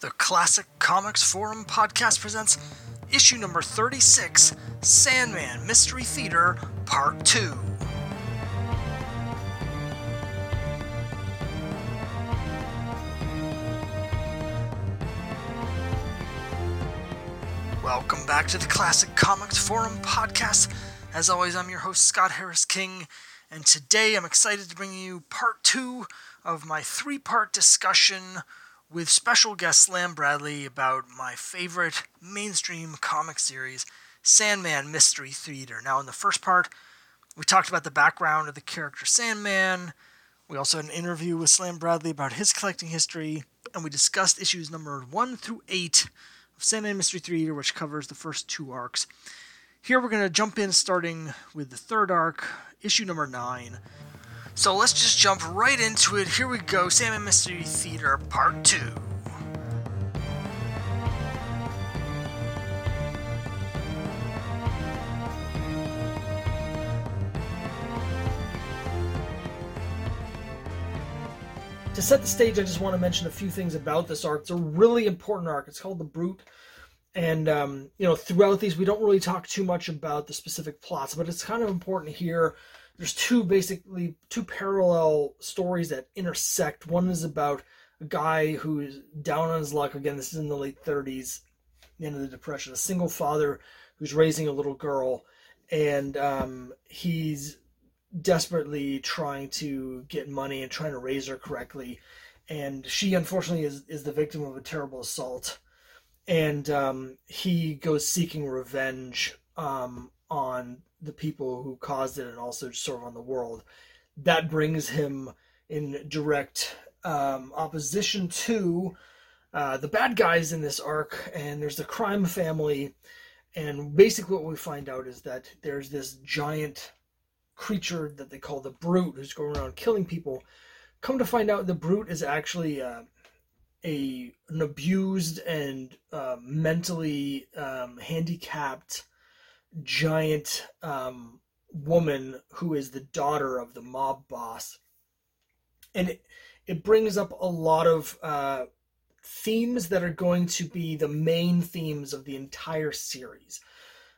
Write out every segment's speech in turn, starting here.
The Classic Comics Forum podcast presents issue number 36 Sandman Mystery Theater Part 2. Welcome back to the Classic Comics Forum podcast. As always, I'm your host, Scott Harris King, and today I'm excited to bring you part two of my three part discussion with special guest Slam Bradley about my favorite mainstream comic series, Sandman Mystery Theater. Now, in the first part, we talked about the background of the character Sandman. We also had an interview with Slam Bradley about his collecting history, and we discussed issues number one through eight of Sandman Mystery Theater, which covers the first two arcs. Here we're going to jump in starting with the third arc, issue number nine, so let's just jump right into it. Here we go Sandman Mystery Theater Part 2. To set the stage, I just want to mention a few things about this arc. It's a really important arc. It's called The Brute. And, um, you know, throughout these, we don't really talk too much about the specific plots, but it's kind of important here there's two basically two parallel stories that intersect. One is about a guy who's down on his luck. Again, this is in the late 30s, the end of the Depression. A single father who's raising a little girl, and um, he's desperately trying to get money and trying to raise her correctly. And she, unfortunately, is, is the victim of a terrible assault. And um, he goes seeking revenge um, on the people who caused it and also sort of on the world. That brings him in direct um, opposition to uh, the bad guys in this arc, and there's the crime family. And basically, what we find out is that there's this giant creature that they call the Brute who's going around killing people. Come to find out, the Brute is actually uh, a an abused and uh, mentally um, handicapped giant um, woman who is the daughter of the mob boss. And it, it brings up a lot of uh, themes that are going to be the main themes of the entire series.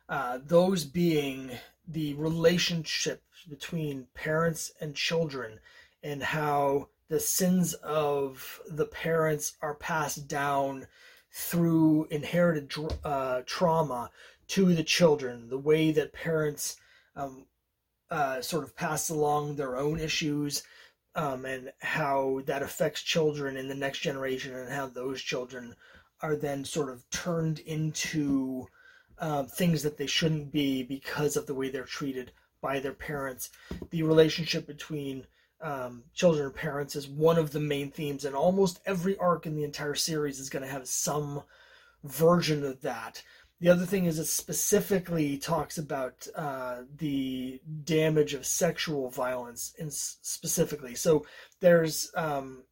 Uh, those being the relationship between parents and children and how the sins of the parents are passed down through inherited uh, trauma to the children, the way that parents um, uh, sort of pass along their own issues, um, and how that affects children in the next generation, and how those children are then sort of turned into um, things that they shouldn't be because of the way they're treated by their parents. The relationship between um, children and parents is one of the main themes, and almost every arc in the entire series is going to have some version of that. The other thing is it specifically talks about uh, the damage of sexual violence, in specifically. So there's um,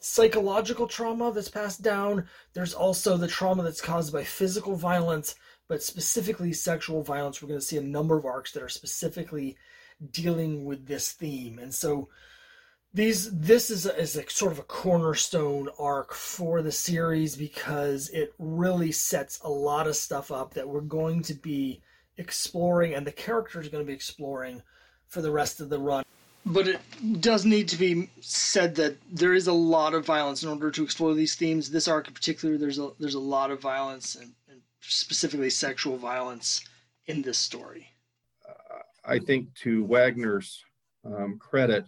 psychological trauma that's passed down. There's also the trauma that's caused by physical violence, but specifically sexual violence. We're going to see a number of arcs that are specifically dealing with this theme, and so these this is a, is a sort of a cornerstone arc for the series because it really sets a lot of stuff up that we're going to be exploring and the characters are going to be exploring for the rest of the run. But it does need to be said that there is a lot of violence in order to explore these themes. This arc in particular there's a there's a lot of violence and, and specifically sexual violence in this story. Uh, i think to wagner's um, credit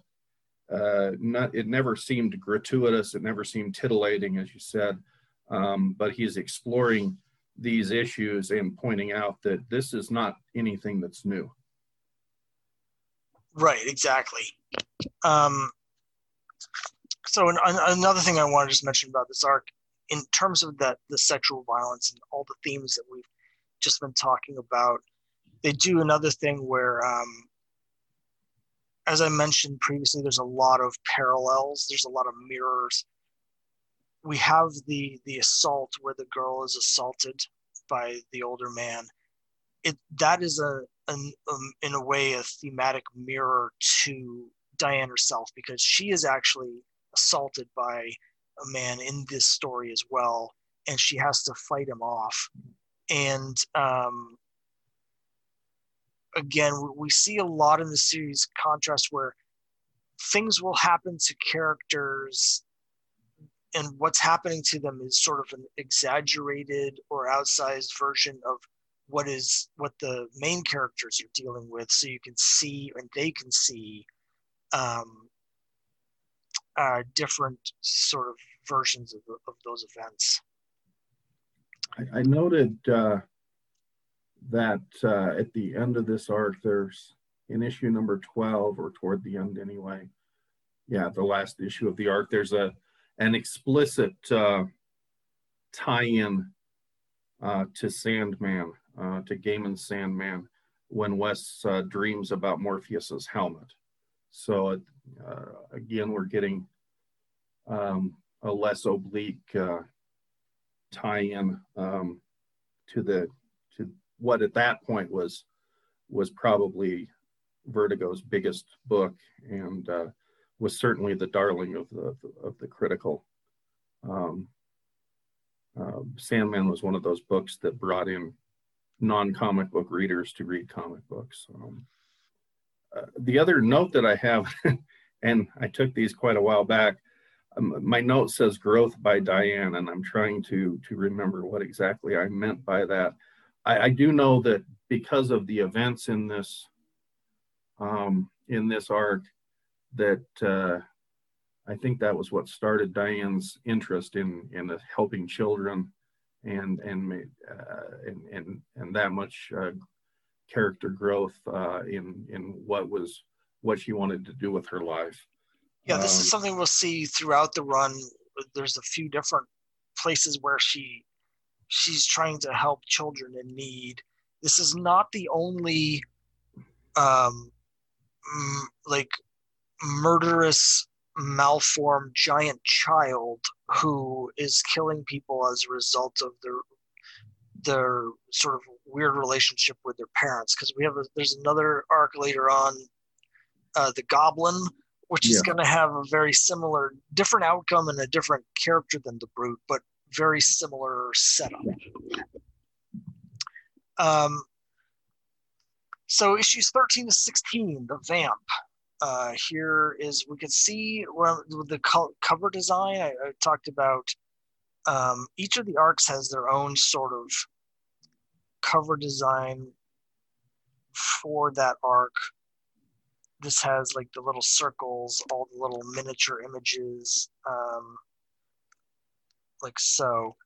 uh, not it never seemed gratuitous it never seemed titillating as you said. Um, but he's exploring these issues and pointing out that this is not anything that's new. Right exactly. Um, so an, an, another thing i want to just mention about this arc in terms of that the sexual violence and all the themes that we've just been talking about they do another thing where um, as I mentioned previously, there's a lot of parallels. There's a lot of mirrors. We have the the assault where the girl is assaulted by the older man. It that is a an, um, in a way a thematic mirror to Diane herself because she is actually assaulted by a man in this story as well, and she has to fight him off. And um, again, we see a lot in the series contrast where things will happen to characters and what's happening to them is sort of an exaggerated or outsized version of what is what the main characters are dealing with. So you can see and they can see um, uh, different sort of versions of, of those events. I, I noted uh, that uh, at the end of this arc there's in issue number 12 or toward the end anyway yeah the last issue of the arc there's a an explicit uh, tie-in uh, to Sandman, uh, to Gaiman's Sandman, when Wes uh, dreams about Morpheus's helmet. So uh, again, we're getting um, a less oblique uh, tie-in um, to the what at that point was was probably Vertigo's biggest book and was certainly the darling of the of the critical. Um, uh, Sandman was one of those books that brought in non-comic book readers to read comic books. Um, uh, the other note that I have, and I took these quite a while back, um, my note says "Growth" by Diane, and I'm trying to to remember what exactly I meant by that. I, I do know that because of the events in this um, in this arc, that uh, I think that was what started Diane's interest in in helping children, and and uh, and, and and that much uh, character growth uh, in in what was what she wanted to do with her life. Yeah, this um, is something we'll see throughout the run. There's a few different places where she she's trying to help children in need. This is not the only um, like murderous, malformed giant child who is killing people as a result of their their sort of weird relationship with their parents. Because we have a, there's another arc later on, uh, the Goblin, which is going to have a very similar, different outcome and a different character than the Brute, but very similar setup. Um, so issues 13 to 16, the Vamp uh, here is we can see with the cover design. I, I talked about um, each of the arcs has their own sort of cover design for that arc. This has like the little circles, all the little miniature images, um, like so.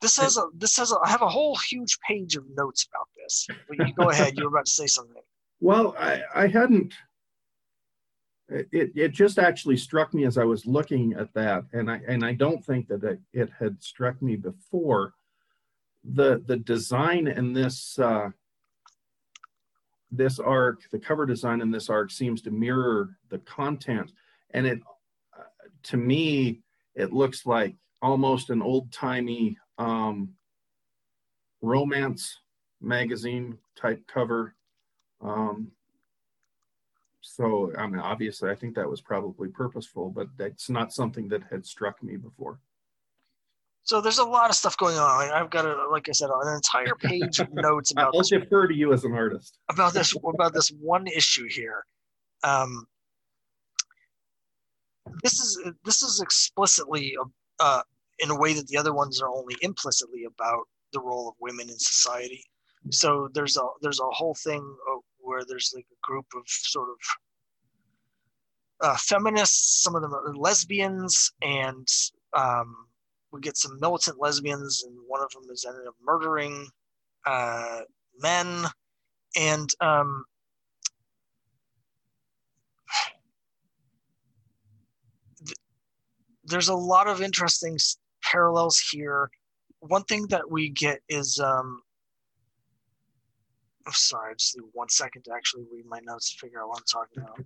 This has a this has a, I have a whole huge page of notes about this. But you go ahead. You were about to say something. Well, I, I hadn't it, it just actually struck me as I was looking at that, and I and I don't think that it, it had struck me before. The the design in this uh, this arc, the cover design in this arc seems to mirror the content, and it uh, to me it looks like almost an old timey um, romance magazine type cover. Um, so, I mean, obviously, I think that was probably purposeful, but that's not something that had struck me before. So there's a lot of stuff going on. I've got a, like I said, an entire page of notes about. I'll this, defer to you as an artist about this about this one issue here. Um, this is this is explicitly uh, in a way that the other ones are only implicitly about the role of women in society. So there's a there's a whole thing where there's like a group of sort of uh, feminists, some of them are lesbians, and um, we get some militant lesbians, and one of them is ended up murdering uh, men, and um, th- there's a lot of interesting parallels here. One thing that we get is um, I'm sorry, I just need one second to actually read my notes to figure out what I'm talking about.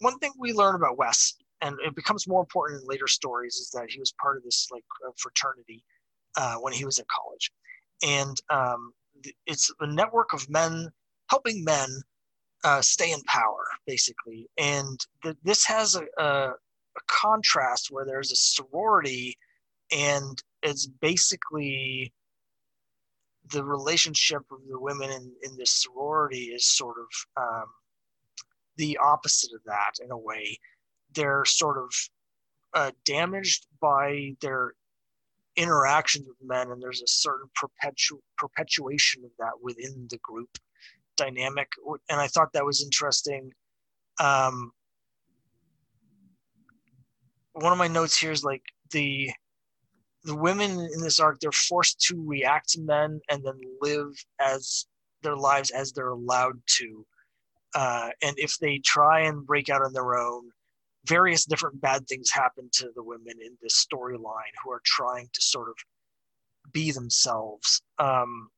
One thing we learn about Wes, and it becomes more important in later stories, is that he was part of this like fraternity uh, when he was at college, and um, it's a network of men helping men uh, stay in power, basically. And the, this has a, a, a contrast where there's a sorority, and it's basically the relationship of the women in, in this sorority is sort of um, the opposite of that in a way. They're sort of uh, damaged by their interactions with men, and there's a certain perpetu- perpetuation of that within the group dynamic. And I thought that was interesting. Um, one of my notes here is like the the women in this arc they're forced to react to men and then live as their lives as they're allowed to uh, and if they try and break out on their own various different bad things happen to the women in this storyline who are trying to sort of be themselves um,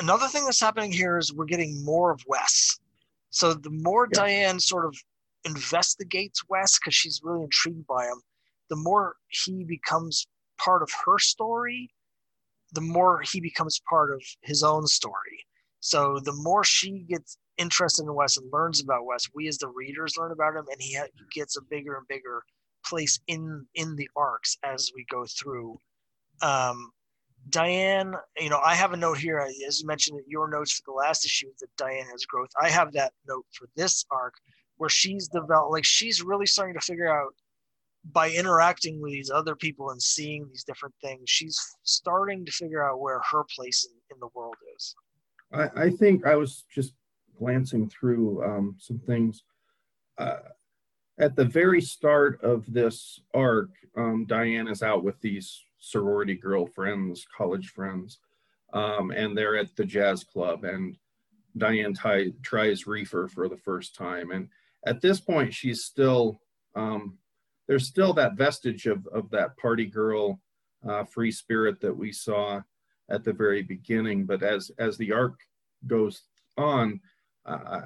another thing that's happening here is we're getting more of wes so the more yeah. diane sort of investigates wes because she's really intrigued by him the more he becomes part of her story, the more he becomes part of his own story. So the more she gets interested in Wes and learns about Wes, we as the readers learn about him, and he gets a bigger and bigger place in in the arcs as we go through. Um, Diane, you know, I have a note here, as you mentioned your notes for the last issue that Diane has growth. I have that note for this arc where she's developed, like she's really starting to figure out by interacting with these other people and seeing these different things, she's starting to figure out where her place in, in the world is. I, I, think I was just glancing through um, some things. Uh, at the very start of this arc, um, Diane is out with these sorority girlfriends, college friends, um, and they're at the jazz club. And Diane t- tries reefer for the first time. And at this point, she's still um, there's still that vestige of, of that party girl uh, free spirit that we saw at the very beginning. But as as the arc goes on, uh,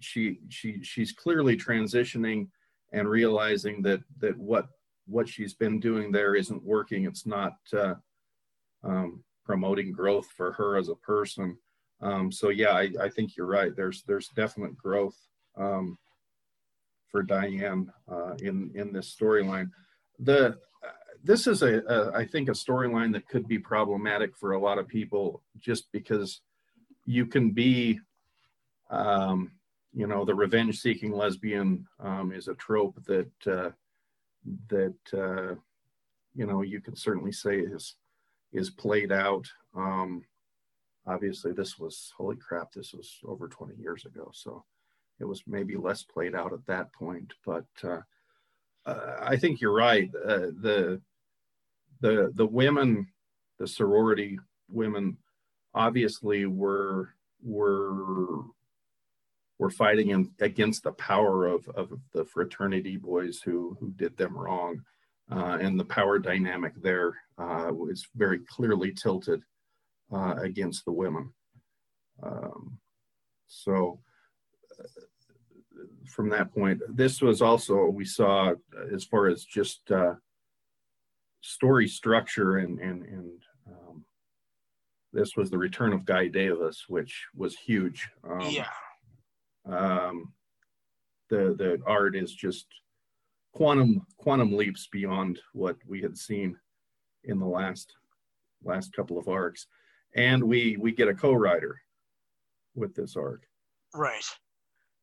she she she's clearly transitioning and realizing that that what what she's been doing there isn't working. It's not uh, um, promoting growth for her as a person. Um, so yeah, I, I, think you're right. There's there's definite growth. Um, for Diane uh, in in this storyline. The this is a, a I think a storyline that could be problematic for a lot of people just because you can be um, you know the revenge seeking lesbian um, is a trope that uh, that uh, you know you can certainly say is is played out um, obviously this was holy crap this was over 20 years ago so it was maybe less played out at that point. But uh, uh, I think you're right. Uh, the the the women, the sorority women, obviously were were were fighting in, against the power of, of the fraternity boys who who did them wrong, uh, and the power dynamic there uh, was very clearly tilted uh, against the women. Um, so from that point. This was also we saw as far as just uh, story structure and and and um, this was the return of Guy Davis, which was huge. Um, yeah. Um, the the art is just quantum quantum leaps beyond what we had seen in the last last couple of arcs, and we we get a co-writer with this arc. Right.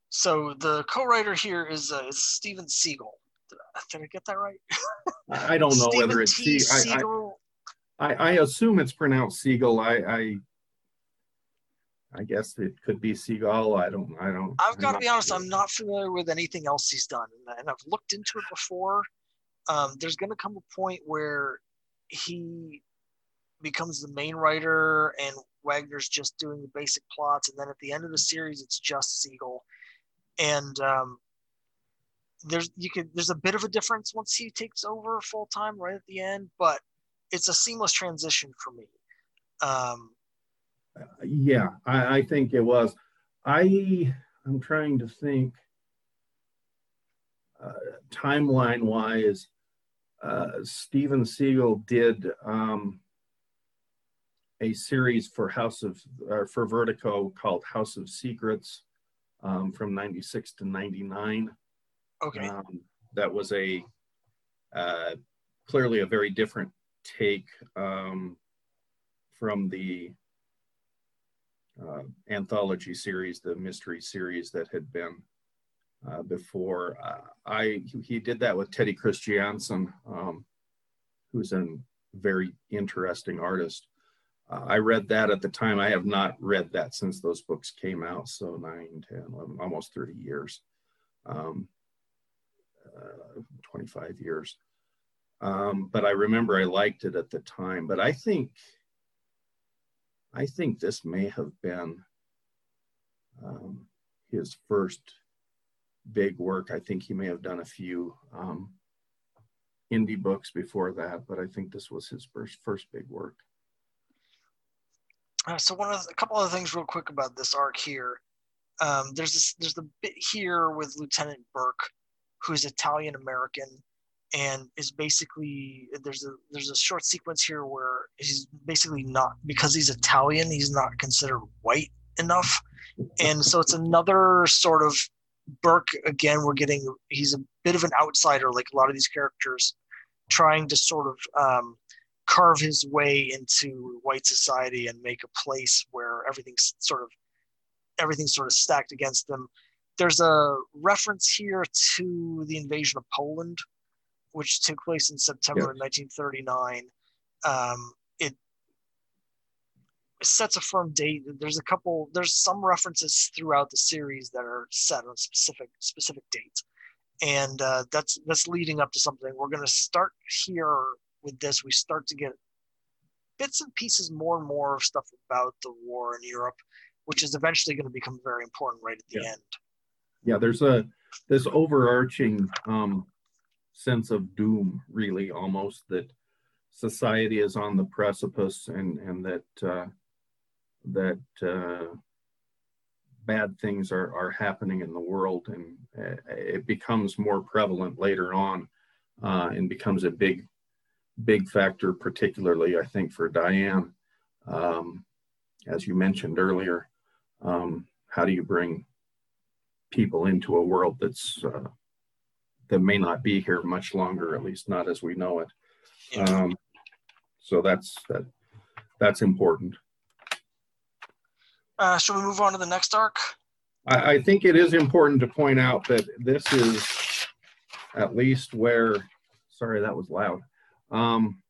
So the co-writer here is uh, is Steven Seagle. Did I, get that right? I don't know whether it's T. Seagle. I, I, I, assume it's pronounced Siegel. I, I I guess it could be Seagal. I don't. I don't. I've got to be honest. I'm not familiar with anything else he's done, and I've looked into it before. Um, there's going to come a point where he becomes the main writer, and Wagner's just doing the basic plots, and then at the end of the series, it's just Seagle and um, there's you could there's a bit of a difference once he takes over full time right at the end, but it's a seamless transition for me. Um, yeah, I, I think it was. I I'm trying to think uh, timeline wise. Uh, Steven Seagle did um, a series for House of or for Vertigo called House of Secrets um, from '96 to '99. Okay. Um, that was a uh, clearly a very different take um, from the uh, anthology series, the mystery series that had been uh, before. Uh, I he did that with Teddy Kristiansen, um, who's a very interesting artist. Uh, I read that at the time. I have not read that since those books came out, so 9, 10, 11, almost 30 years, um, uh, 25 years. Um, but I remember I liked it at the time. But I think, I think this may have been um, his first big work. I think he may have done a few um, indie books before that, but I think this was his first first big work. Uh, so one of the, a couple of things real quick about this arc here. Um, there's this there's the bit here with Lieutenant Burke, who's Italian American, and is basically there's a there's a short sequence here where he's basically not because he's Italian, he's not considered white enough, and so it's another sort of Burke again. We're getting he's a bit of an outsider, like a lot of these characters, trying to sort of um, carve his way into white society and make a place where everything's sort of everything's sort of stacked against them. There's a reference here to the invasion of Poland, which took place in September of 1939. Um, it sets a firm date. There's a couple. There's some references throughout the series that are set on specific specific dates, and uh, that's that's leading up to something. We're going to start here with this, we start to get bits and pieces more and more of stuff about the war in Europe, which is eventually going to become very important right at the yeah. end. Yeah, there's a this overarching um, sense of doom, really, almost that society is on the precipice, and and that uh, that uh, bad things are are happening in the world, and uh, it becomes more prevalent later on, uh, and becomes a big big factor, particularly I think for Diane, um, as you mentioned earlier. Um, how do you bring people into a world that's uh, that may not be here much longer, at least not as we know it. Um, so that's that that's important. Uh, shall we move on to the next arc? I, I think it is important to point out that this is at least where. Sorry, that was loud um,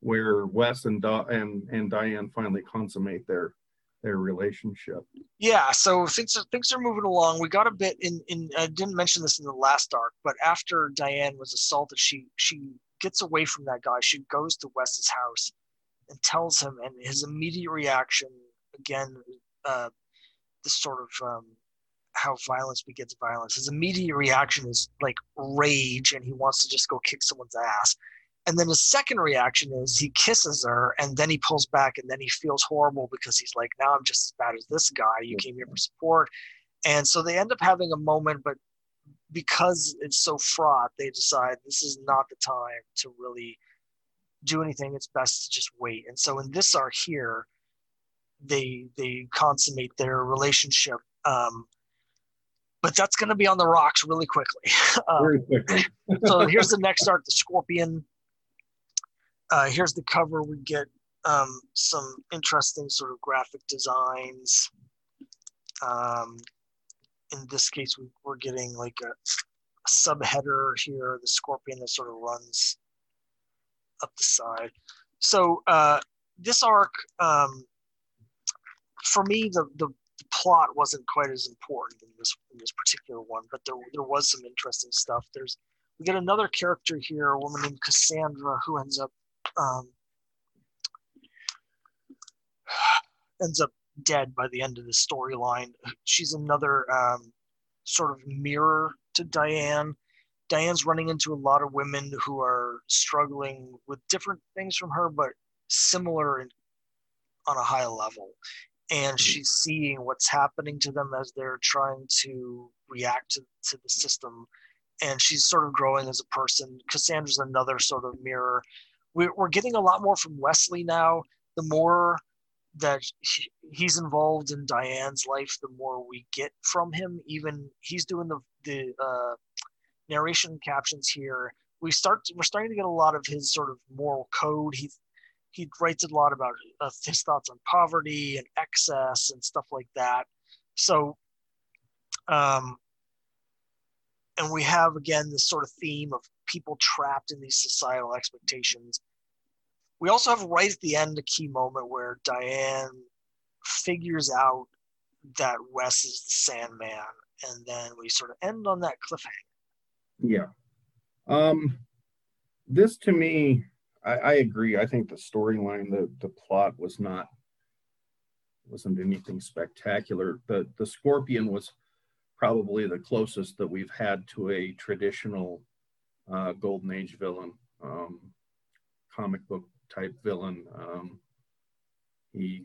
where Wes and, and and Diane finally consummate their their relationship. Yeah, so things are, things are moving along. We got a bit in in I didn't mention this in the last arc, but after Diane was assaulted, she she gets away from that guy. She goes to Wes's house and tells him, and his immediate reaction again, uh, this sort of um, how violence begets violence. His immediate reaction is like rage, and he wants to just go kick someone's ass. And then his second reaction is he kisses her and then he pulls back and then he feels horrible because he's like, now I'm just as bad as this guy. You came here for support. And so they end up having a moment, but because it's so fraught, they decide this is not the time to really do anything. It's best to just wait. And so in this arc here, they they consummate their relationship. Um, but that's going to be on the rocks really quickly. Um, Very quickly. so here's the next arc: the Scorpion uh, here's the cover. We get um, some interesting sort of graphic designs. Um, in this case, we, are getting like a, a subheader here, the scorpion that sort of runs up the side. So uh, this arc, um, for me, the, the, the plot wasn't quite as important in this in this particular one, but there there was some interesting stuff. There's we get another character here, a woman named Cassandra, who ends up um, ends up dead by the end of the storyline. She's another um, sort of mirror to Diane. Diane's running into a lot of women who are struggling with different things from her, but similar in, on a high level. And mm-hmm. she's seeing what's happening to them as they're trying to react to, to the system. And she's sort of growing as a person. Cassandra's another sort of mirror we're, we're getting a lot more from Wesley now. The more that he, he's involved in Diane's life, the more we get from him. Even he's doing the the uh, narration captions here. We start we're starting to get a lot of his sort of moral code. He he writes a lot about uh, his thoughts on poverty and excess and stuff like that. So, um, and we have again this sort of theme of people trapped in these societal expectations we also have right at the end a key moment where Diane figures out that Wes is the Sandman, and then we sort of end on that cliffhanger. Yeah. Um, this to me, I, I agree. I think the storyline, the the plot was not wasn't anything spectacular. The the Scorpion was probably the closest that we've had to a traditional uh, Golden Age villain, um, comic book type villain. Um, he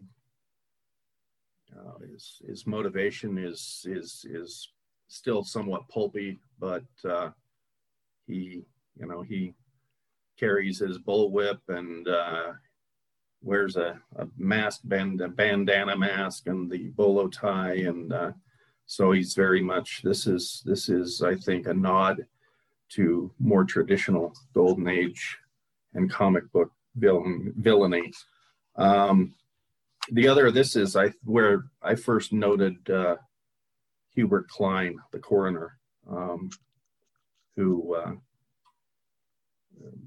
uh, his his motivation is is is still somewhat pulpy, but uh, he you know he carries his bullwhip and uh, wears a, a mask band a bandana mask and the bolo tie and uh, so he's very much this is this is I think a nod to more traditional golden age and comic book villain, villainy. Um, the other, this is I where I first noted uh, Hubert Klein, the coroner, um, who uh,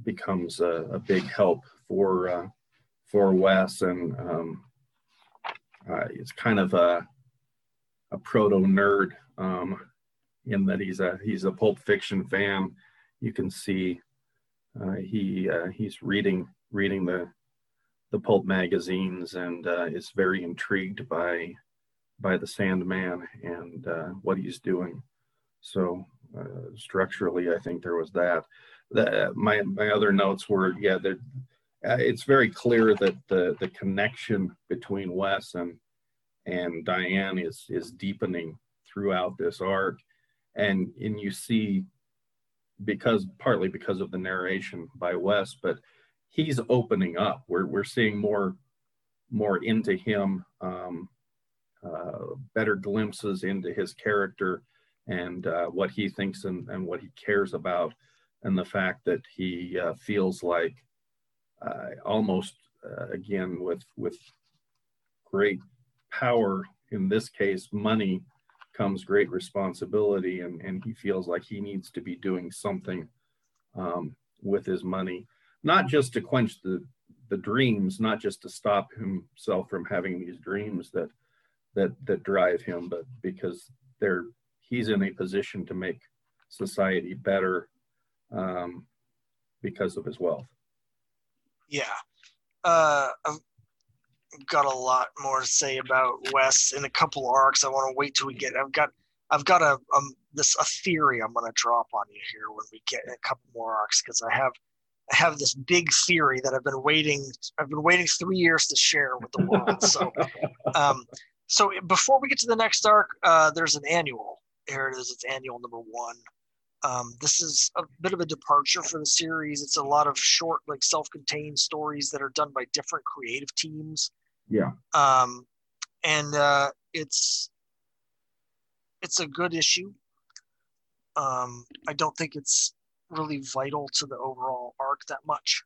becomes a, a, big help for uh, for Wes, and um, uh, it's kind of a a proto nerd um, in that he's a he's a Pulp Fiction fan. You can see uh, he uh, he's reading reading the the pulp magazines and uh, is very intrigued by by the Sandman and uh, what he's doing. So uh, structurally, I think there was that. The, my my other notes were yeah, that uh, it's very clear that the the connection between Wes and and Diane is is deepening throughout this arc, and and you see because partly because of the narration by Wes, but he's opening up. We're we're seeing more more into him, um, uh, better glimpses into his character and uh, what he thinks and, and what he cares about, and the fact that he uh, feels like uh, almost uh, again with with great power in this case money comes great responsibility and, and he feels like he needs to be doing something um, with his money not just to quench the the dreams, not just to stop himself from having these dreams that that that drive him, but because they're he's in a position to make society better um, because of his wealth. Yeah, uh, got a lot more to say about Wes in a couple arcs. I want to wait till we get. I've got I've got a um this a theory I'm going to drop on you here when we get a couple more arcs because I have I have this big theory that I've been waiting. I've been waiting three years to share with the world. So, um, so before we get to the next arc, uh, there's an annual. Here it is. It's annual number one. Um, this is a bit of a departure for the series. It's a lot of short, like self-contained stories that are done by different creative teams. Yeah. Um, and uh, it's it's a good issue. Um, I don't think it's really vital to the overall arc that much.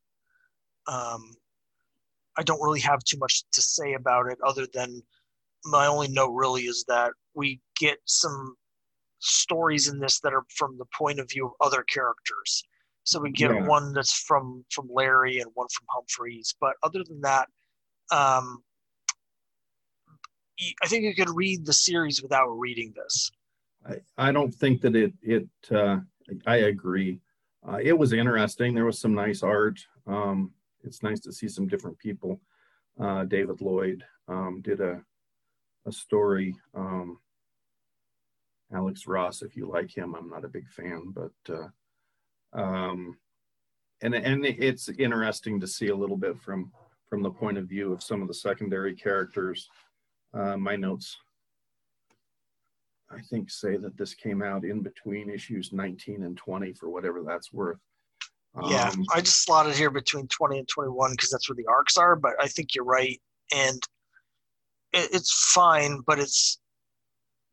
Um, I don't really have too much to say about it other than my only note really is that we get some stories in this that are from the point of view of other characters. So we get yeah. one that's from from Larry and one from Humphreys. But other than that, um, I think you could read the series without reading this. I, I don't think that it it uh, I agree uh, it was interesting. There was some nice art. Um, it's nice to see some different people. Uh, David Lloyd um, did a, a story. Um, Alex Ross, if you like him, I'm not a big fan, but uh, um, and and it's interesting to see a little bit from from the point of view of some of the secondary characters. Uh, my notes I think, say that this came out in between issues 19 and 20 for whatever that's worth. Yeah, um, I just slotted here between 20 and 21 because that's where the arcs are, but I think you're right. And it, it's fine, but it's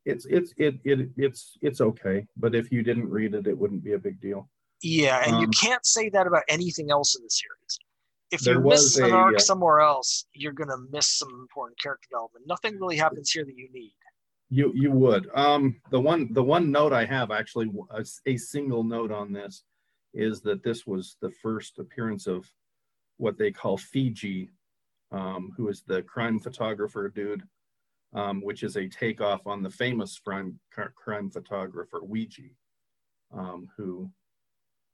it's it's it, it it's it's okay but if you didn't read it it wouldn't be a big deal yeah, and you Um, can't say that about anything else in the series. If There you miss an a, arc uh, somewhere else, you're gonna miss some important character development. Nothing really happens here that you need. you you would um the one the one note i have actually a, a single note on this is that this was the first appearance of what they call fiji um, who is the crime photographer dude um, which is a takeoff on the famous crime crime photographer Weegee um, who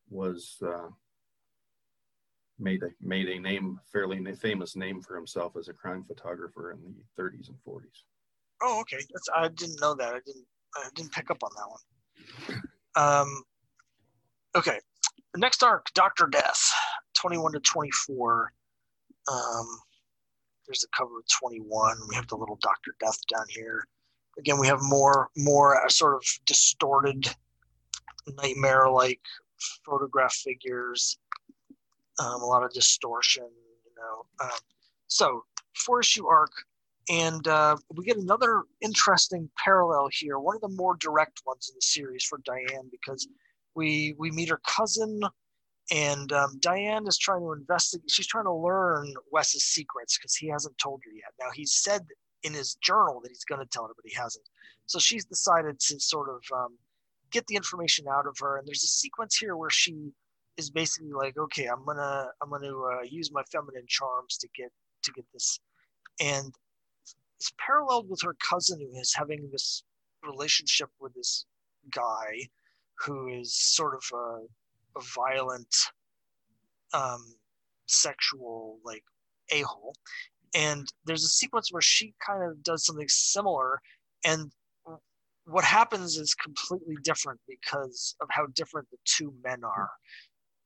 was uh, made a made a name fairly famous name for himself as a crime photographer in the 30s and 40s Oh, okay. That's I didn't know that. I didn't I didn't pick up on that one. Um, okay. Next arc, Doctor Death, twenty-one to twenty-four. Um, there's the cover of twenty-one. We have the little Doctor Death down here. Again, we have more more uh, sort of distorted, nightmare-like photograph figures. Um, a lot of distortion, you know. Um, so four issue arc and uh, we get another interesting parallel here, one of the more direct ones in the series for Diane, because we we meet her cousin, and um, Diane is trying to investigate. She's trying to learn Wes's secrets because he hasn't told her yet. Now he said in his journal that he's going to tell her, but he hasn't. So she's decided to sort of um, get the information out of her. And there's a sequence here where she is basically like, okay, I'm gonna I'm gonna uh, use my feminine charms to get to get this, and it's paralleled with her cousin who is having this relationship with this guy who is sort of a, a violent um, sexual like a-hole. And there's a sequence where she kind of does something similar. And what happens is completely different because of how different the two men are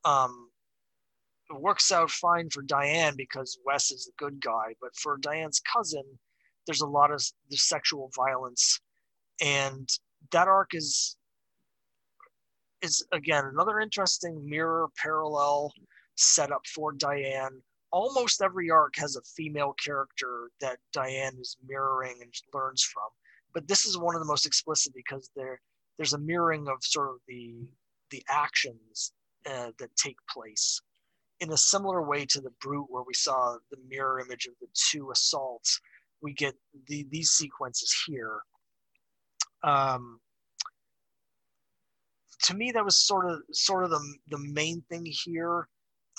um, it works out fine for diane because wes is the good guy but for diane's cousin there's a lot of the sexual violence. And that arc is is again another interesting mirror parallel setup for diane. Almost every arc has a female character that diane is mirroring and learns from but this is one of the most explicit because there there's a mirroring of sort of the the actions uh, that take place in a similar way to the brute where we saw the mirror image of the two assaults we get the, these sequences here. Um, to me, that was sort of sort of the the main thing here.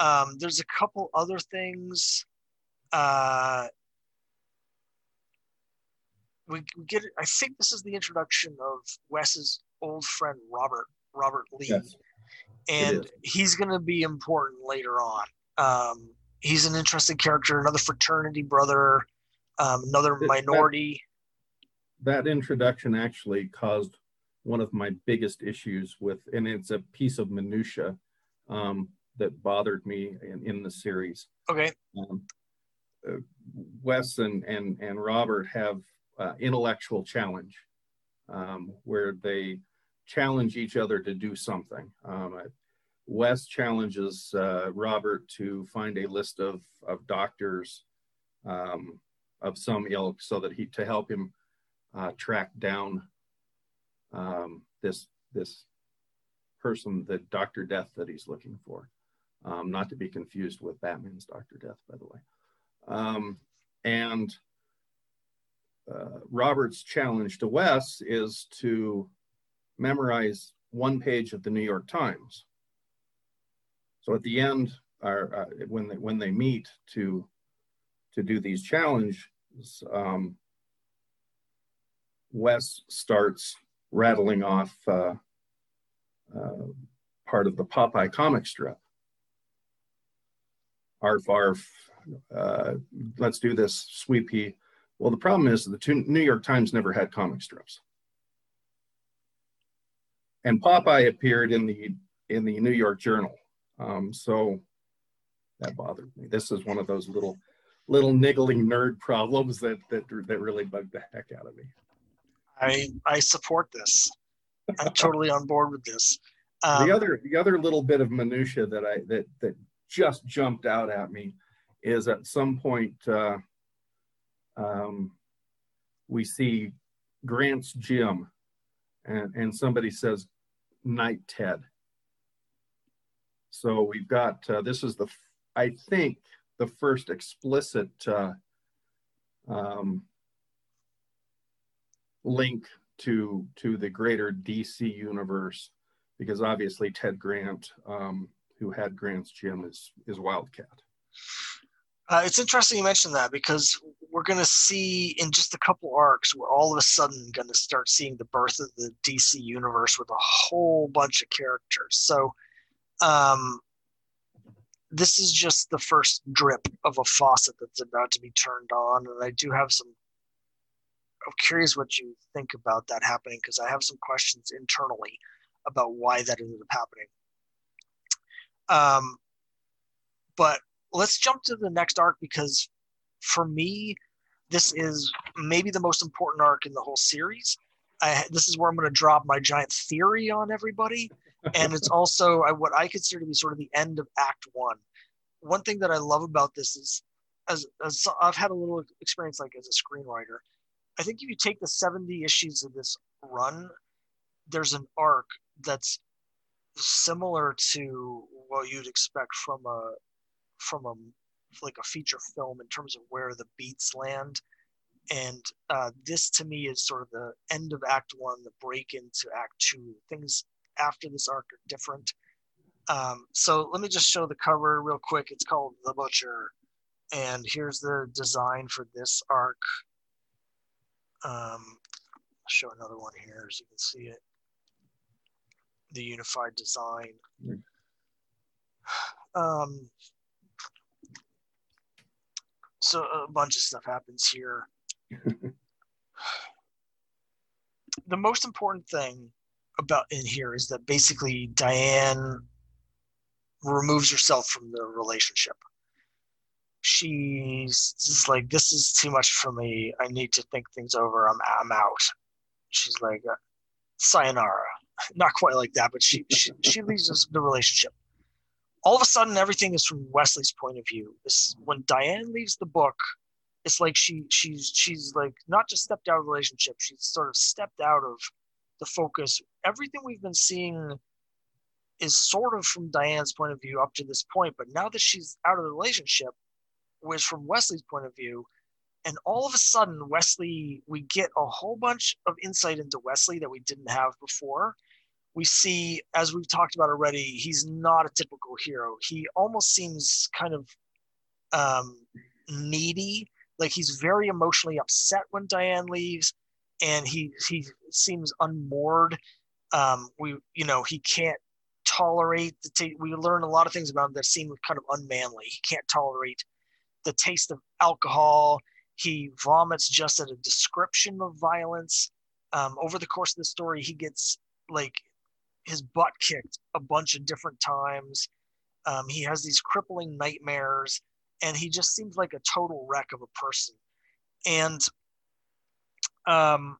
Um, there's a couple other things. Uh, we, we get. I think this is the introduction of Wes's old friend Robert Robert Lee, Yes, and he's going to be important later on. Um, he's an interesting character, another fraternity brother, um, another That- that- minority. that introduction actually caused one of my biggest issues with, and it's a piece of minutia um, that bothered me in, in the series. Okay, Um, uh, Wes and, and, and Robert have uh, intellectual challenge um, where they challenge each other to do something. Um, Wes challenges uh, Robert to find a list of, of doctors um, of some ilk so that he to help him uh, track down um, this this person, the Doctor Death that he's looking for. Um, not to be confused with Batman's Doctor Death, by the way. Um, and uh, Robert's challenge to Wes is to memorize one page of the New York Times. So at the end, uh, when they when they meet to to do these challenges, um, Wes starts rattling off uh, uh, part of the Popeye comic strip. Arf, arf, uh, let's do this, Swee'Pea. Well, the problem is the New York Times never had comic strips. And Popeye appeared in the in the New York Journal. Um, so that bothered me. This is one of those little little niggling nerd problems that that that really bugged the heck out of me. I I support this. I'm totally on board with this. Um, the other the other little bit of minutia that I that that just jumped out at me is at some point uh, um, we see Grant's gym, and, and somebody says, Night Ted. So we've got, uh, this is the, I think, the first explicit uh, um, link to to the greater DC universe, because obviously Ted Grant, um, who had Grant's gym, is is Wildcat. Uh, it's interesting you mentioned that because we're going to see in just a couple arcs, we're all of a sudden going to start seeing the birth of the DC universe with a whole bunch of characters. So, um, this is just the first drip of a faucet that's about to be turned on, and I do have some. I'm curious what you think about that happening because I have some questions internally about why that ended up happening. Um, but let's jump to the next arc because for me, this is maybe the most important arc in the whole series. I, this is where I'm going to drop my giant theory on everybody, and it's also what I consider to be sort of the end of Act One. One thing that I love about this is, as, as I've had a little experience like as a screenwriter, I think if you take the 70 issues of this run, there's an arc that's similar to what you'd expect from a from a like a feature film in terms of where the beats land. And uh, this to me is sort of the end of act one the break into act two. Things after this arc are different. Um, so let me just show the cover real quick. It's called the butcher. And here's the design for this arc. Um, I'll show another one here as you can see it. The unified design. Um, so a bunch of stuff happens here. the most important thing about in here is that basically Diane removes herself from the relationship. She's just like, this is too much for me. I need to think things over. I'm, I'm out. She's like, sayonara. Not quite like that, but she, she, she leaves the relationship all of a sudden everything is from Wesley's point of view. This when Diane leaves the book, it's like she she's she's like not just stepped out of the relationship, she's sort of stepped out of the focus. Everything we've been seeing is sort of from Diane's point of view up to this point, but now that she's out of the relationship, was from Wesley's point of view, and all of a sudden Wesley, we get a whole bunch of insight into Wesley that we didn't have before we see, as we've talked about already, he's not a typical hero. He almost seems kind of um, needy. Like he's very emotionally upset when Diane leaves, and he he seems unmoored. Um, we you know he can't tolerate the. T- we learn a lot of things about him that seem kind of unmanly. He can't tolerate the taste of alcohol. He vomits just at a description of violence. Um, over the course of the story, he gets like his butt kicked a bunch of different times. Um, he has these crippling nightmares, and he just seems like a total wreck of a person. And um,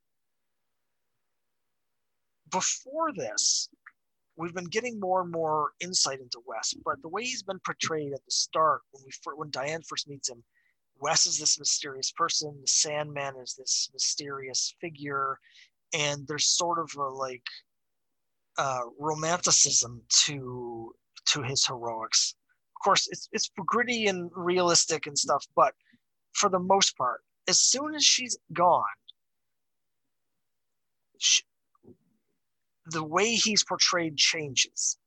before this, we've been getting more and more insight into Wes. But the way he's been portrayed at the start, when we when Diane first meets him, Wes is this mysterious person. The Sandman is this mysterious figure, and there's sort of a like uh, romanticism to to his heroics. Of course, it's it's gritty and realistic and stuff, but for the most part, as soon as she's gone, she, the way he's portrayed changes.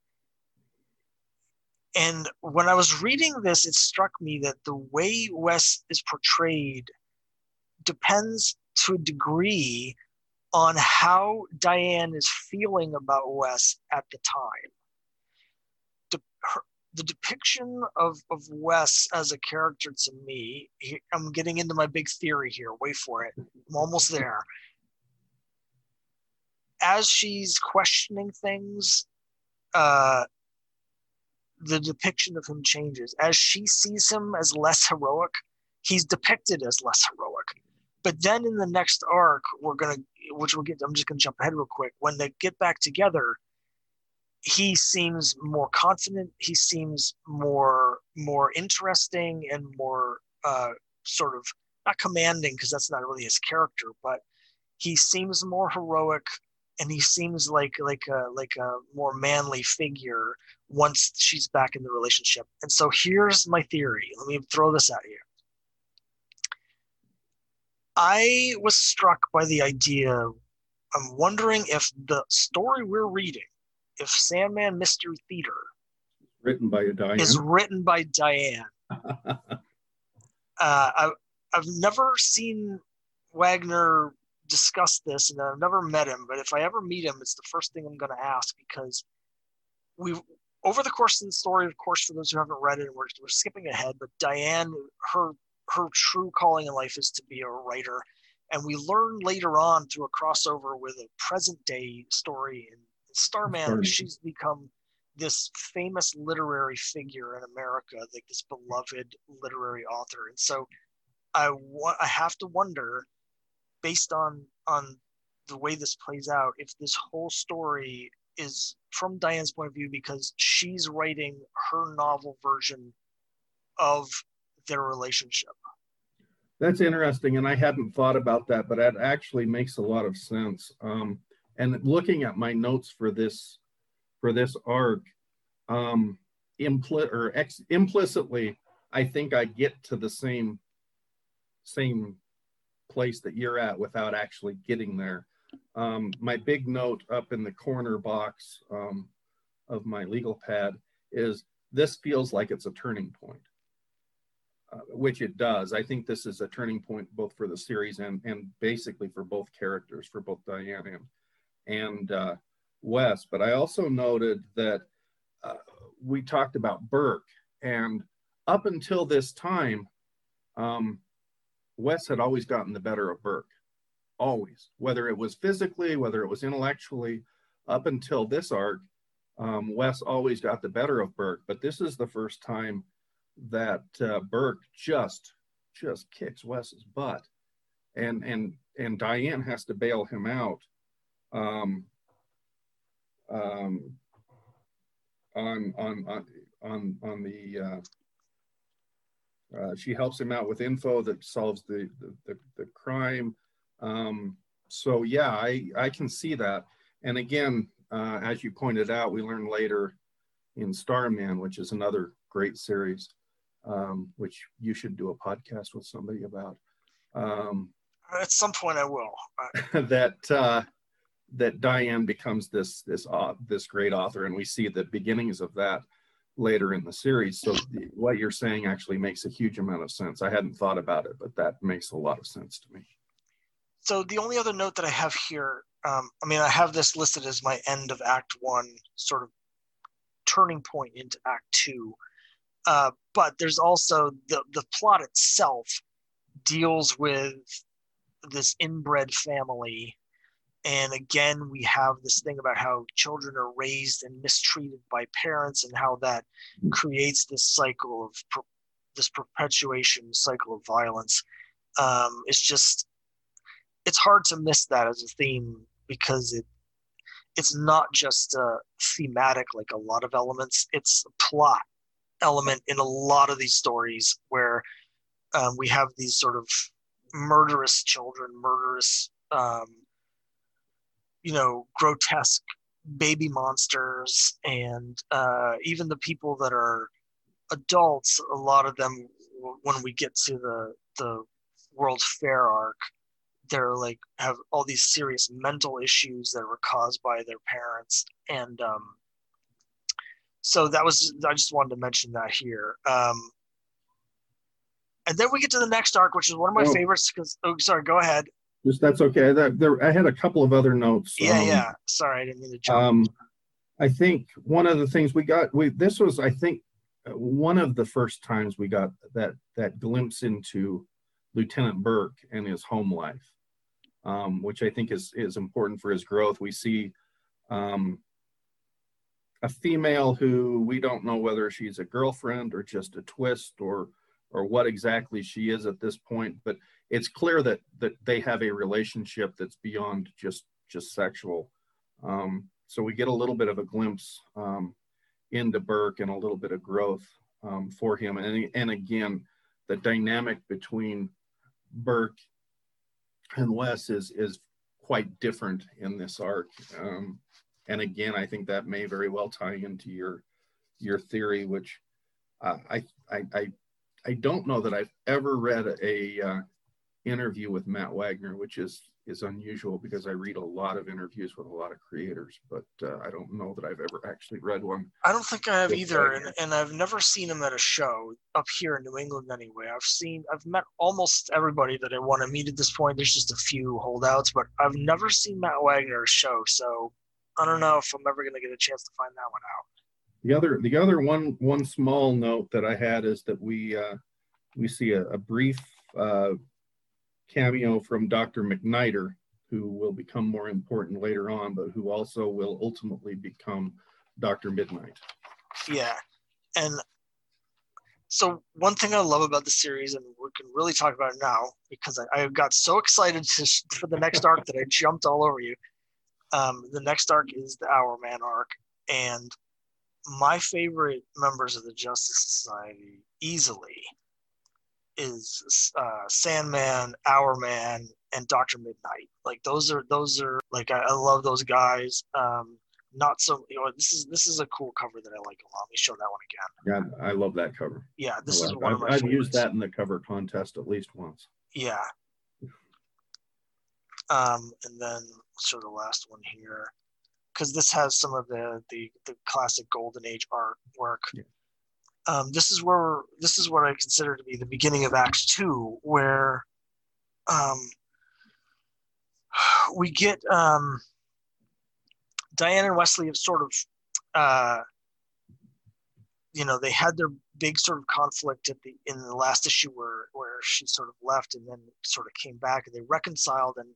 And when I was reading this, it struck me that the way Wes is portrayed depends to a degree on how Diane is feeling about Wes at the time. De- her, the depiction of, of Wes as a character to me, he, I'm getting into my big theory here. Wait for it. I'm almost there. As she's questioning things, uh, the depiction of him changes. As she sees him as less heroic, he's depicted as less heroic. But then in the next arc, we're gonna which we'll get. I'm just going to jump ahead real quick. When they get back together, he seems more confident. He seems more more interesting and more uh, sort of not commanding because that's not really his character, but he seems more heroic and he seems like like a like a more manly figure once she's back in the relationship. And so here's my theory. Let me throw this at you. I was struck by the idea. I'm wondering if the story we're reading, if Sandman Mystery Theater, written by Diane, is written by Diane. uh, I, I've never seen Wagner discuss this, and I've never met him. But if I ever meet him, it's the first thing I'm going to ask because we, over the course of the story, of course, for those who haven't read it, we're, we're skipping ahead. But Diane, her her true calling in life is to be a writer, and we learn later on through a crossover with a present day story in Starman, she's become this famous literary figure in America, like this beloved literary author. And so I want I have to wonder, based on on the way this plays out, if this whole story is from Diane's point of view because she's writing her novel version of their relationship. That's interesting, and I hadn't thought about that, but that actually makes a lot of sense. Um, and looking at my notes for this for this arc, um, impli- or ex- implicitly, I think I get to the same same place that you're at without actually getting there. Um, my big note up in the corner box um, of my legal pad is this feels like it's a turning point, which it does. I think this is a turning point both for the series and, and basically for both characters, for both Diane and, and uh, Wes. But I also noted that uh, we talked about Burke, and up until this time, um, Wes had always gotten the better of Burke, always, whether it was physically, whether it was intellectually. Up until this arc, um, Wes always got the better of Burke, but this is the first time that uh, Burke just just kicks Wes's butt, and and and Diane has to bail him out. Um, um, on on on on on the uh, uh, she helps him out with info that solves the the, the, the crime. Um, so yeah, I I can see that. And again, uh, as you pointed out, we learn later in Starman, which is another great series, um, which you should do a podcast with somebody about. Um, At some point, I will. that uh, that Diane becomes this this uh, this great author, and we see the beginnings of that later in the series. So the, what you're saying actually makes a huge amount of sense. I hadn't thought about it, but that makes a lot of sense to me. So the only other note that I have here, um, I mean, I have this listed as my end of Act One, sort of turning point into Act Two. Uh, but there's also the the plot itself deals with this inbred family and again, we have this thing about how children are raised and mistreated by parents, and how that creates this cycle of per, this perpetuation cycle of violence. Um, it's just it's hard to miss that as a theme because it it's not just a thematic like a lot of elements. It's a plot element in a lot of these stories where um, we have these sort of murderous children, murderous um, you know grotesque baby monsters. And uh, even the people that are adults a lot of them when we get to the the world's fair arc they're like have all these serious mental issues that were caused by their parents. And um, so that was i just wanted to mention that here um, and then we get to the next arc which is one of my oh. favorites because oh sorry go ahead just that's okay. That there, I had a couple of other notes. Yeah, um, yeah. Sorry, I didn't mean to jump. Um, I think one of the things we got, we this was, I think, uh, one of the first times we got that that glimpse into Lieutenant Burke and his home life, um, which I think is is important for his growth. We see um, a female who we don't know whether she's a girlfriend or just a twist or or what exactly she is at this point, but it's clear that that they have a relationship that's beyond just just sexual. Um, so we get a little bit of a glimpse um, into Burke and a little bit of growth um, for him, and and again, the dynamic between Burke and Wes is is quite different in this arc. And again, I think that may very well tie into your your theory, which uh, I, I I I don't know that I've ever read a uh, interview with Matt Wagner, which is is unusual because I read a lot of interviews with a lot of creators, but uh, I don't know that I've ever actually read one. I don't think I have either, and, and I've never seen him at a show up here in New England anyway. I've seen, I've met almost everybody that I want to meet at this point. There's just a few holdouts, but I've never seen Matt Wagner show, so I don't know if I'm ever going to get a chance to find that one out. The other, the other one, one small note that I had is that we uh, we see a, a brief uh, cameo from Dr. McNider, who will become more important later on, but who also will ultimately become Dr. Midnight. Yeah. And so one thing I love about the series, and we can really talk about it now, because I, I got so excited to, for the next arc that I jumped all over you. Um, the next arc is the Hourman arc, and my favorite members of the Justice Society easily is uh, Sandman, Hourman, and Doctor Midnight. Like those are those are like I, I love those guys. Um, not so you know this is this is a cool cover that I like a lot. Let me show that one again. Yeah, I love that cover. Yeah, this is one I've, of my. I've favorites. used that in the cover contest at least once. Yeah. Um, and then let's the last one here, because this has some of the the the classic Golden Age artwork. Yeah um, this is where this is what I consider to be the beginning of Act Two, where um, we get um, Diane and Wesley have sort of, uh, you know, they had their big sort of conflict at the in the last issue where where she sort of left and then sort of came back and they reconciled and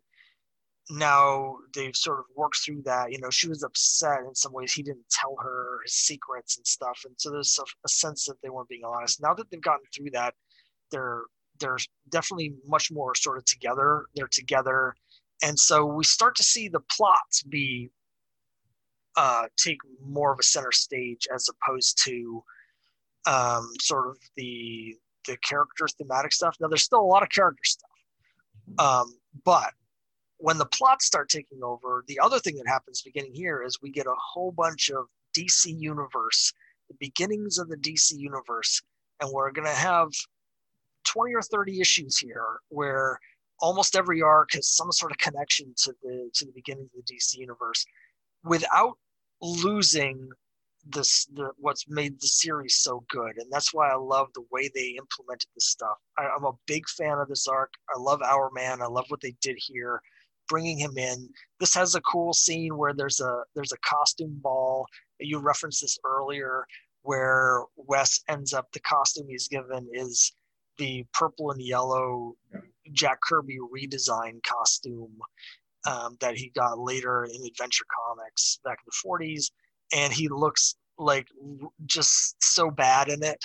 now they've sort of worked through that. You know, she was upset in some ways. He didn't tell her his secrets and stuff, and so there's a, a sense that they weren't being honest. Now that they've gotten through that, they're they're definitely much more sort of together. They're together, and so we start to see the plots be uh, take more of a center stage as opposed to um, sort of the the character thematic stuff. Now there's still a lot of character stuff, um, but when the plots start taking over, the other thing that happens beginning here is we get a whole bunch of DC universe, the beginnings of the DC universe, and we're going to have 20 or 30 issues here where almost every arc has some sort of connection to the to the beginning of the DC universe without losing this the what's made the series so good. And that's why i love the way they implemented this stuff. I, am a big fan of this arc. I love Hourman i love what they did here bringing him in. This has a cool scene where there's a there's a costume ball. You referenced this earlier, where Wes ends up the costume he's given is the purple and yellow Jack Kirby redesign costume um, that he got later in Adventure Comics back in the 40s, and he looks like just so bad in it.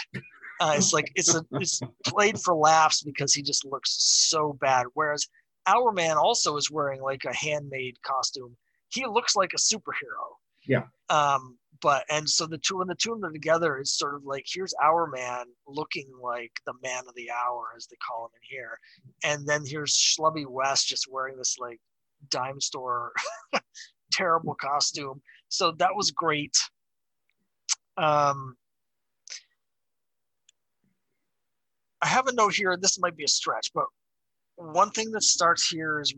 Uh, it's like it's a it's played for laughs because he just looks so bad. Whereas Hourman also is wearing like a handmade costume. He looks like a superhero. Yeah. Um, but and so the two when the two of them together is sort of like here's Hourman looking like the man of the hour as they call him in here, and then here's Schlubby Wes just wearing this like dime store terrible costume. So that was great. Um, I have a note here. This might be a stretch, but one thing that starts here is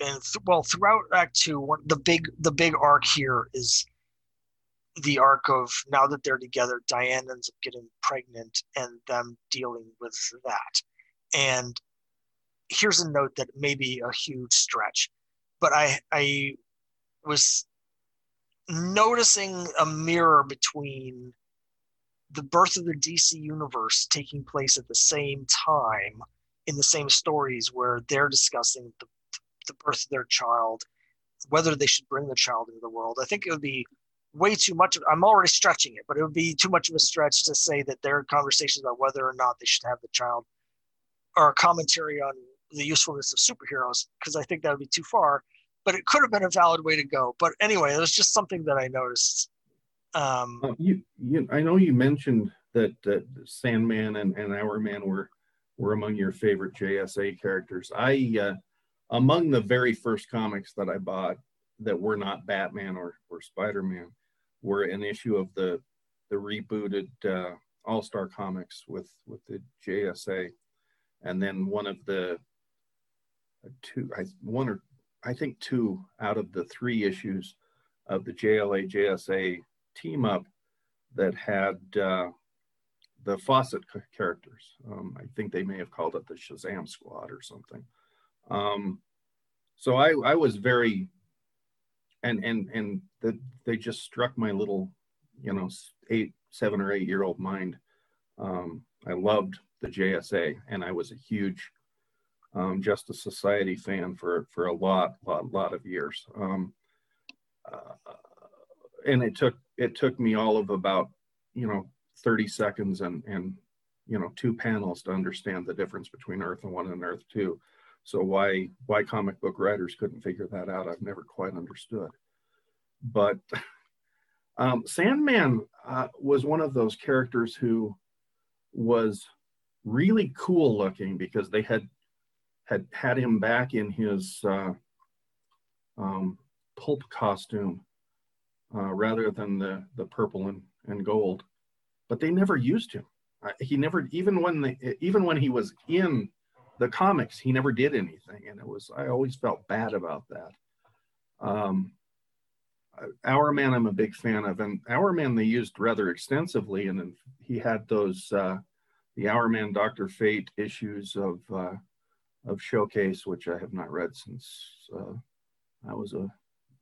and well throughout act two one, the big the big arc here is the arc of now that they're together diane ends up getting pregnant and them dealing with that. And here's a note that may be a huge stretch but i i was noticing a mirror between the birth of the dc universe taking place at the same time in the same stories where they're discussing the, the birth of their child, whether they should bring the child into the world. I think it would be way too much. I'm already stretching it, but it would be too much of a stretch to say that their conversations about whether or not they should have the child are a commentary on the usefulness of superheroes, because I think that would be too far. But it could have been a valid way to go. But anyway, it was just something that I noticed. Um, uh, you, you, I know you mentioned that, that Sandman and, and Hourman were were among your favorite JSA characters. I, uh, among the very first comics that I bought that were not Batman or, or Spider Man, were an issue of the the rebooted uh, All Star Comics with with the JSA, and then one of the uh, two, I one or I think two out of the three issues of the JLA JSA team up that had uh, the Fawcett characters. Um, I think they may have called it the Shazam Squad or something. Um, so I, I was very, and and and the, they just struck my little, you know, eight, seven or eight year old mind. Um, I loved the JSA, and I was a huge um, Justice Society fan for for a lot, lot, lot of years. Um, uh, and it took it took me all of about you know 30 seconds and and you know two panels to understand the difference between Earth One and Earth Two. So why why comic book writers couldn't figure that out, I've never quite understood. But um, Sandman uh, was one of those characters who was really cool looking because they had had had him back in his uh, um, pulp costume uh, rather than the the purple and, and gold, but they never used him. Uh, he never even when even when he was in the comics, he never did anything, and it was I always felt bad about that. Um, Hourman, I'm a big fan of, and Hourman they used rather extensively, and then he had those uh, the Hourman Doctor Fate issues of uh, of Showcase, which I have not read since uh, I was a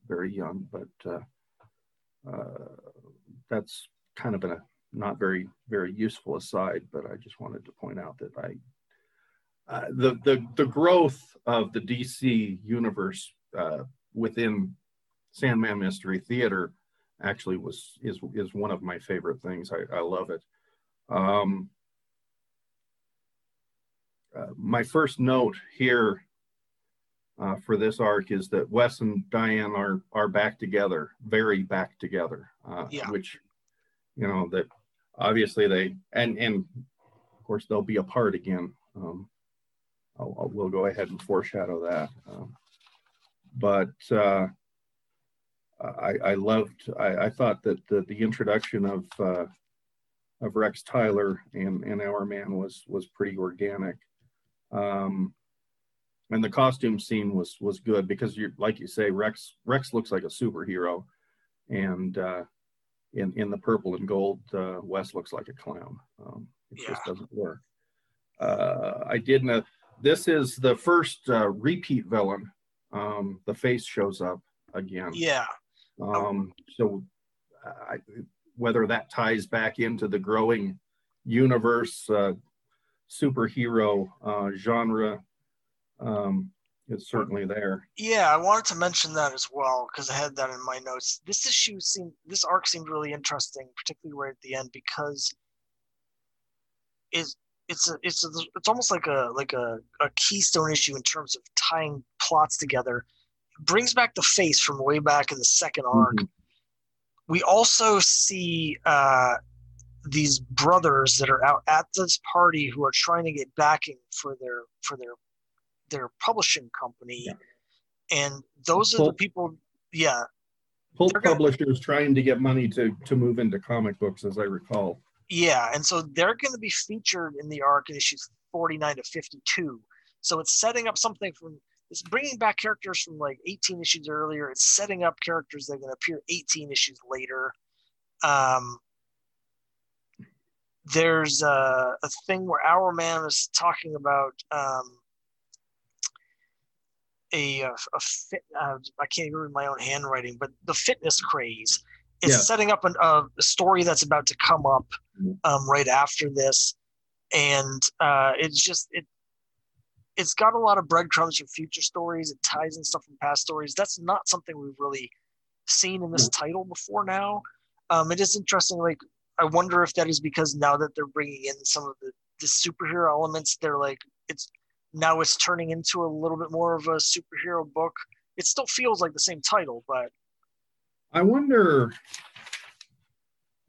very young, but uh, uh, that's kind of a not very very useful aside. But I just wanted to point out that I uh, the the the growth of the DC universe uh, within Sandman Mystery Theater actually was is is one of my favorite things. I, I love it. Um, uh, my first note here uh, for this arc is that Wes and Diane are are back together, very back together. Uh, yeah. Which, you know, that obviously they and and of course they'll be apart again. Um, I'll, I'll, we'll go ahead and foreshadow that. Um, but uh, I, I loved. I, I, thought that the, the introduction of uh, of Rex Tyler and and Hourman was was pretty organic. Um, and the costume scene was was good because you like you say Rex Rex looks like a superhero, and uh, in in the purple and gold, uh, Wes looks like a clown. Um, it yeah. just doesn't work. Uh, I did not This is the first uh, repeat villain. Um, the face shows up again. Yeah. Um, so, I, whether that ties back into the growing universe uh, superhero uh, genre um, is certainly there. Yeah, I wanted to mention that as well because I had that in my notes. This issue seemed, this arc seemed really interesting, particularly right at the end because it's it's a, it's a, it's almost like a like a, a keystone issue in terms of tying plots together. It brings back the face from way back in the second arc. Mm-hmm. We also see uh, these brothers that are out at this party who are trying to get backing for their for their their publishing company, yeah. and those are the people. Yeah, Pulp Publishers trying to get money to to move into comic books, as I recall. Yeah, and so they're going to be featured in the arc in issues 49 to 52. So it's setting up something from it's bringing back characters from like 18 issues earlier. It's setting up characters that are going to appear 18 issues later. Um, there's a, a thing where Hourman is talking about um, a, a, a fit, uh, I can't even read my own handwriting, but the fitness craze is yeah. setting up an, a story that's about to come up mm-hmm. um, right after this, and uh, it's just it. It's got a lot of breadcrumbs from future stories. It ties in stuff from past stories. That's not something we've really seen in this title before. Now, um, it is interesting. Like, I wonder if that is because now that they're bringing in some of the, the superhero elements, they're like it's now it's turning into a little bit more of a superhero book. It still feels like the same title, but I wonder.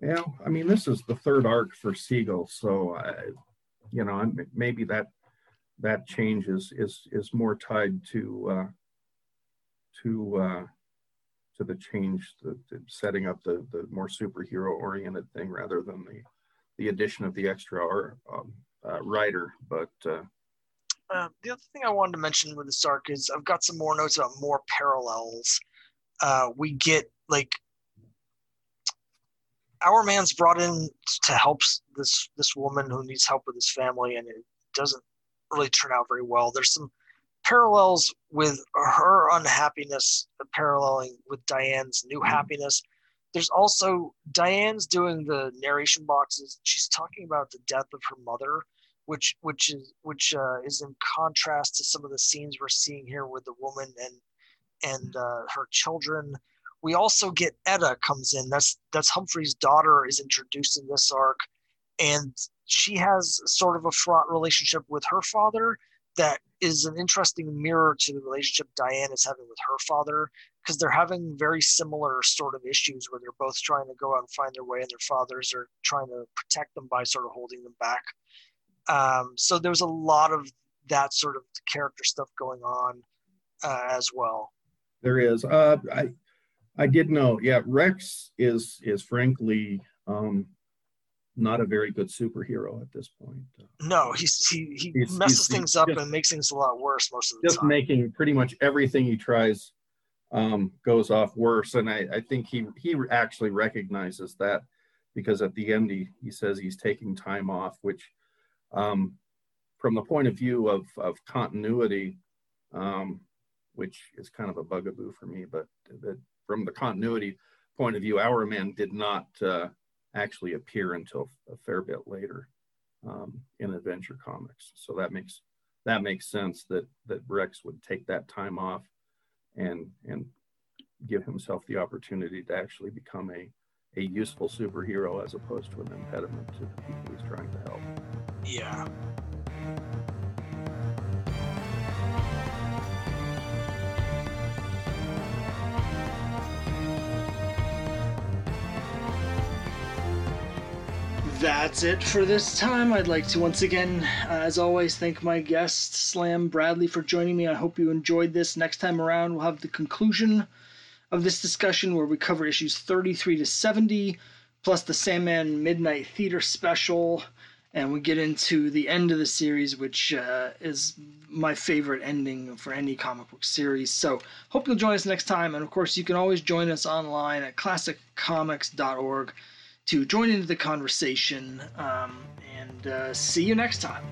Yeah, I mean, this is the third arc for Seagle, so I, you know, maybe that that change is is is more tied to uh, to uh, to the change, the, the setting up the the more superhero oriented thing rather than the the addition of the extra or um, uh, writer. But uh, uh, the other thing I wanted to mention with this arc is I've got some more notes about more parallels. Uh, we get like Hourman's brought in to help this this woman who needs help with his family, and it doesn't really turn out very well. There's some parallels with her unhappiness paralleling with Diane's new mm-hmm. happiness. There's also Diane's doing the narration boxes. She's talking about the death of her mother, which which is which uh, is in contrast to some of the scenes we're seeing here with the woman and and uh, her children. We also get Etta comes in. That's that's Humphrey's daughter is introduced in this arc, and she has sort of a fraught relationship with her father that is an interesting mirror to the relationship Diane is having with her father because they're having very similar sort of issues where they're both trying to go out and find their way and their fathers are trying to protect them by sort of holding them back. Um, so there's a lot of that sort of character stuff going on uh, as well. There is. Uh, I I did know. Yeah, Rex is is frankly um, not a very good superhero at this point. No, he's he, he he's, messes he's, things he's up just, and makes things a lot worse most of the just time. Just making pretty much everything he tries um, goes off worse, and I, I think he he actually recognizes that because at the end he he says he's taking time off, which um, from the point of view of of continuity, um, which is kind of a bugaboo for me, but that from the continuity point of view, Hourman did not. Uh, actually appear until a fair bit later um, in Adventure Comics. So that makes that makes sense that that Rex would take that time off and and give himself the opportunity to actually become a a useful superhero as opposed to an impediment to the people he's trying to help. Yeah. that's it for this time. I'd like to once again, uh, as always, thank my guest, Slam Bradley, for joining me. I hope you enjoyed this. Next time around, we'll have the conclusion of this discussion where we cover issues 33 to 70, plus the Sandman Midnight Theater special, and we get into the end of the series, which uh, is my favorite ending for any comic book series. So, hope you'll join us next time. And of course, you can always join us online at classiccomics.org to join into the conversation. Um, and uh, see you next time.